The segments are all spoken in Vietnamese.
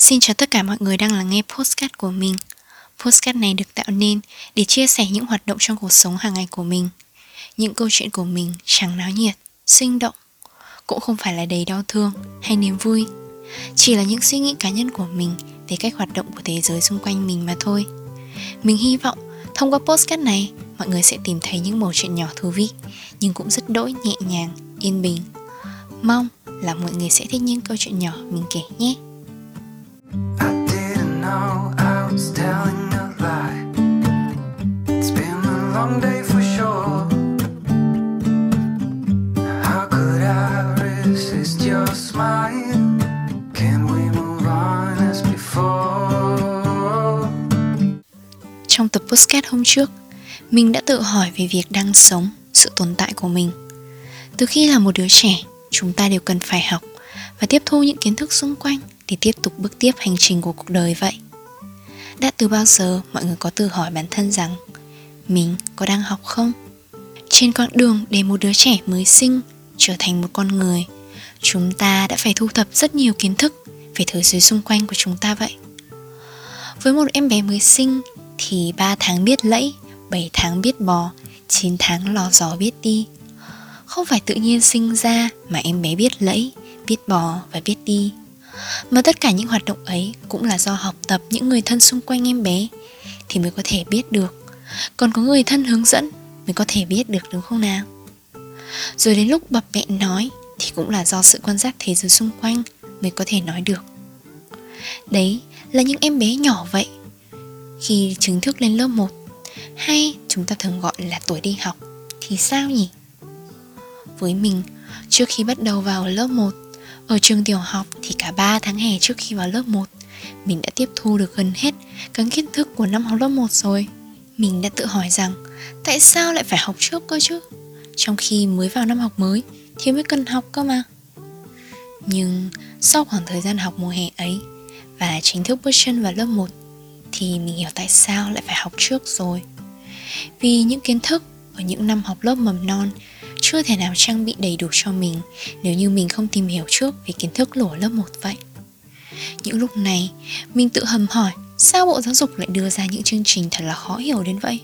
Xin chào tất cả mọi người đang lắng nghe postcard của mình. Postcard này được tạo nên để chia sẻ những hoạt động trong cuộc sống hàng ngày của mình. Những câu chuyện của mình chẳng náo nhiệt, sinh động, cũng không phải là đầy đau thương hay niềm vui. Chỉ là những suy nghĩ cá nhân của mình về cách hoạt động của thế giới xung quanh mình mà thôi. Mình hy vọng thông qua postcard này, mọi người sẽ tìm thấy những mẩu chuyện nhỏ thú vị, nhưng cũng rất đỗi nhẹ nhàng, yên bình. Mong là mọi người sẽ thích những câu chuyện nhỏ mình kể nhé. Was telling a lie. It's been a long day for sure. How could I resist your smile? Can we move on as before? Trong tập podcast hôm trước, mình đã tự hỏi về việc đang sống, sự tồn tại của mình. Từ khi là một đứa trẻ, chúng ta đều cần phải học và tiếp thu những kiến thức xung quanh để tiếp tục bước tiếp hành trình của cuộc đời vậy. Đã từ bao giờ mọi người có tự hỏi bản thân rằng mình có đang học không? Trên con đường để một đứa trẻ mới sinh trở thành một con người, chúng ta đã phải thu thập rất nhiều kiến thức về thế giới xung quanh của chúng ta vậy. Với một em bé mới sinh thì 3 tháng biết lẫy, 7 tháng biết bò, 9 tháng lò giò biết đi. Không phải tự nhiên sinh ra mà em bé biết lẫy, biết bò và biết đi. Mà tất cả những hoạt động ấy cũng là do học tập những người thân xung quanh em bé thì mới có thể biết được. Còn có người thân hướng dẫn mới có thể biết được đúng không nào? Rồi đến lúc bập mẹ nói thì cũng là do sự quan sát thế giới xung quanh mới có thể nói được. Đấy là những em bé nhỏ vậy. Khi chính thức lên lớp 1 hay chúng ta thường gọi là tuổi đi học thì sao nhỉ? Với mình, trước khi bắt đầu vào lớp 1 ở trường tiểu học thì cả 3 tháng hè trước khi vào lớp 1 Mình đã tiếp thu được gần hết các kiến thức của năm học lớp 1 rồi. Mình đã tự hỏi rằng, Tại sao lại phải học trước cơ chứ? Trong khi mới vào năm học mới Thì mới cần học cơ mà. Nhưng sau khoảng thời gian học mùa hè ấy Và chính thức bước chân vào lớp 1 Thì mình hiểu tại sao lại phải học trước rồi. Vì những kiến thức ở những năm học lớp mầm non chưa thể nào trang bị đầy đủ cho mình nếu như mình không tìm hiểu trước về kiến thức lổ lớp 1 vậy. Những lúc này, mình tự hầm hỏi sao Bộ Giáo dục lại đưa ra những chương trình thật là khó hiểu đến vậy.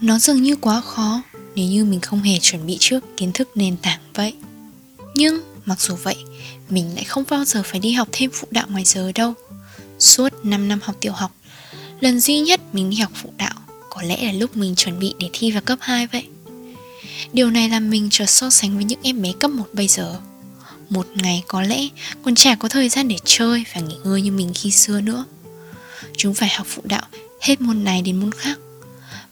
Nó dường như quá khó nếu như mình không hề chuẩn bị trước kiến thức nền tảng vậy. Nhưng mặc dù vậy, mình lại không bao giờ phải đi học thêm phụ đạo ngoài giờ đâu. Suốt 5 năm học tiểu học, lần duy nhất mình đi học phụ đạo có lẽ là lúc mình chuẩn bị để thi vào cấp 2 vậy. Điều này làm mình chợt so sánh với những em bé cấp 1 bây giờ. Một ngày có lẽ còn chả có thời gian để chơi và nghỉ ngơi như mình khi xưa nữa. Chúng phải học phụ đạo hết môn này đến môn khác.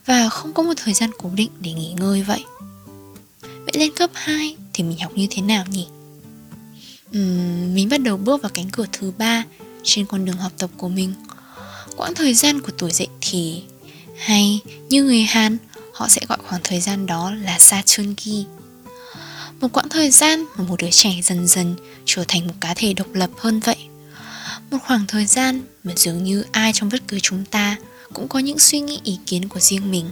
Và không có một thời gian cố định để nghỉ ngơi vậy. Vậy lên cấp 2 thì mình học như thế nào nhỉ? Uhm, mình bắt đầu bước vào cánh cửa thứ ba trên con đường học tập của mình. Quãng thời gian của tuổi dậy thì hay như người Hàn họ sẽ gọi khoảng thời gian đó là Satungi. Một quãng thời gian mà một đứa trẻ dần dần trở thành một cá thể độc lập hơn vậy. Một khoảng thời gian mà dường như ai trong bất cứ chúng ta cũng có những suy nghĩ ý kiến của riêng mình.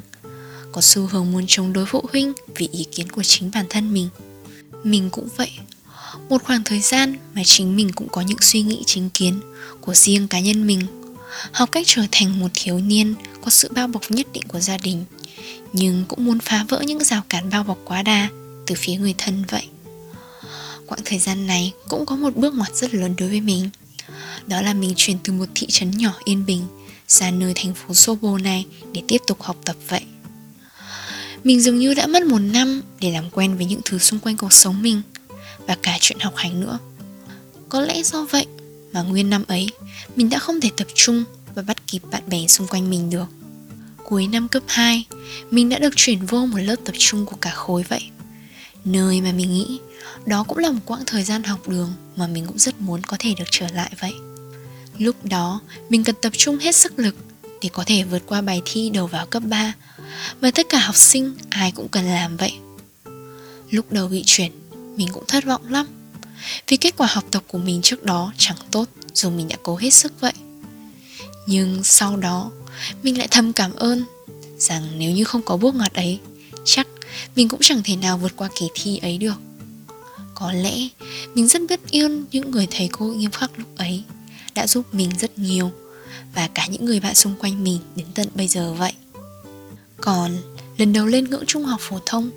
Có xu hướng muốn chống đối phụ huynh vì ý kiến của chính bản thân mình. Mình cũng vậy. Một khoảng thời gian mà chính mình cũng có những suy nghĩ chính kiến của riêng cá nhân mình học cách trở thành một thiếu niên, có sự bao bọc nhất định của gia đình, nhưng cũng muốn phá vỡ những rào cản bao bọc quá đa từ phía người thân vậy. Quãng thời gian này cũng có một bước ngoặt rất lớn đối với mình. Đó là mình chuyển từ một thị trấn nhỏ yên bình ra nơi thành phố Sobo này để tiếp tục học tập vậy. Mình dường như đã mất một năm để làm quen với những thứ xung quanh cuộc sống mình và cả chuyện học hành nữa. Có lẽ do vậy mà nguyên năm ấy mình đã không thể tập trung và bắt kịp bạn bè xung quanh mình được Cuối năm cấp 2, mình đã được chuyển vô một lớp tập trung của cả khối vậy. Nơi mà mình nghĩ đó cũng là một quãng thời gian học đường mà mình cũng rất muốn có thể được trở lại vậy. Lúc đó, mình cần tập trung hết sức lực để có thể vượt qua bài thi đầu vào cấp 3 và tất cả học sinh ai cũng cần làm vậy. Lúc đầu bị chuyển, mình cũng thất vọng lắm vì kết quả học tập của mình trước đó chẳng tốt, dù mình đã cố hết sức vậy. Nhưng sau đó, mình lại thầm cảm ơn rằng nếu như không có bước ngoặt ấy, chắc mình cũng chẳng thể nào vượt qua kỳ thi ấy được. Có lẽ mình rất biết ơn những người thầy cô nghiêm khắc lúc ấy đã giúp mình rất nhiều và cả những người bạn xung quanh mình đến tận bây giờ vậy. Còn lần đầu lên ngưỡng trung học phổ thông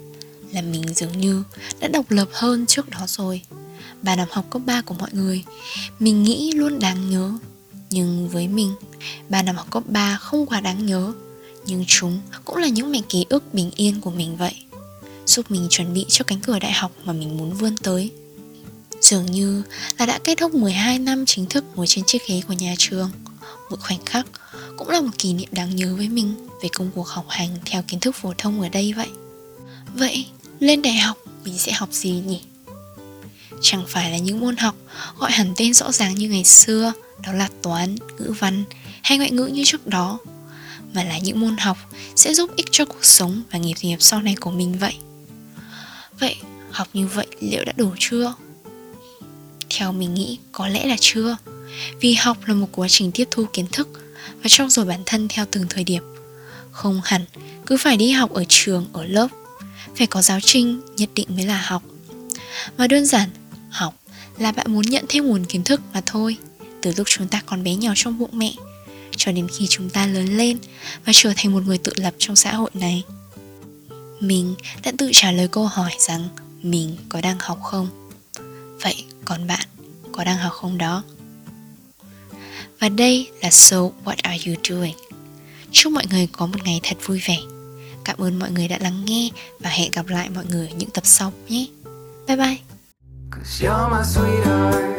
là mình dường như đã độc lập hơn trước đó rồi bà năm học cấp 3 của mọi người. Mình nghĩ luôn đáng nhớ. Nhưng với mình, bà năm học cấp 3 không quá đáng nhớ. Nhưng chúng cũng là những mảnh ký ức bình yên của mình vậy. Giúp mình chuẩn bị cho cánh cửa đại học mà mình muốn vươn tới. Dường như là đã kết thúc 12 năm chính thức ngồi trên chiếc ghế của nhà trường. Mỗi khoảnh khắc cũng là một kỷ niệm đáng nhớ với mình về công cuộc học hành theo kiến thức phổ thông ở đây vậy. Vậy, lên đại học mình sẽ học gì nhỉ? Chẳng phải là những môn học gọi hẳn tên rõ ràng như ngày xưa, đó là toán, ngữ văn hay ngoại ngữ như trước đó, mà là những môn học sẽ giúp ích cho cuộc sống và nghiệp nghiệp sau này của mình vậy. Vậy, học như vậy liệu đã đủ chưa? Theo mình nghĩ, có lẽ là chưa, vì học là một quá trình tiếp thu kiến thức và trau dồi bản thân theo từng thời điểm. Không hẳn cứ phải đi học ở trường, ở lớp, phải có giáo trình nhất định mới là học. Mà đơn giản học là bạn muốn nhận thêm nguồn kiến thức mà thôi từ lúc chúng ta còn bé nhỏ trong bụng mẹ, cho đến khi chúng ta lớn lên và trở thành một người tự lập trong xã hội này, mình đã tự trả lời câu hỏi rằng mình có đang học không vậy còn bạn có đang học không đó và đây là So What Are You Doing? Chúc mọi người có một ngày thật vui vẻ. Cảm ơn mọi người đã lắng nghe và hẹn gặp lại mọi người những tập sau nhé. Bye bye! You're my sweetheart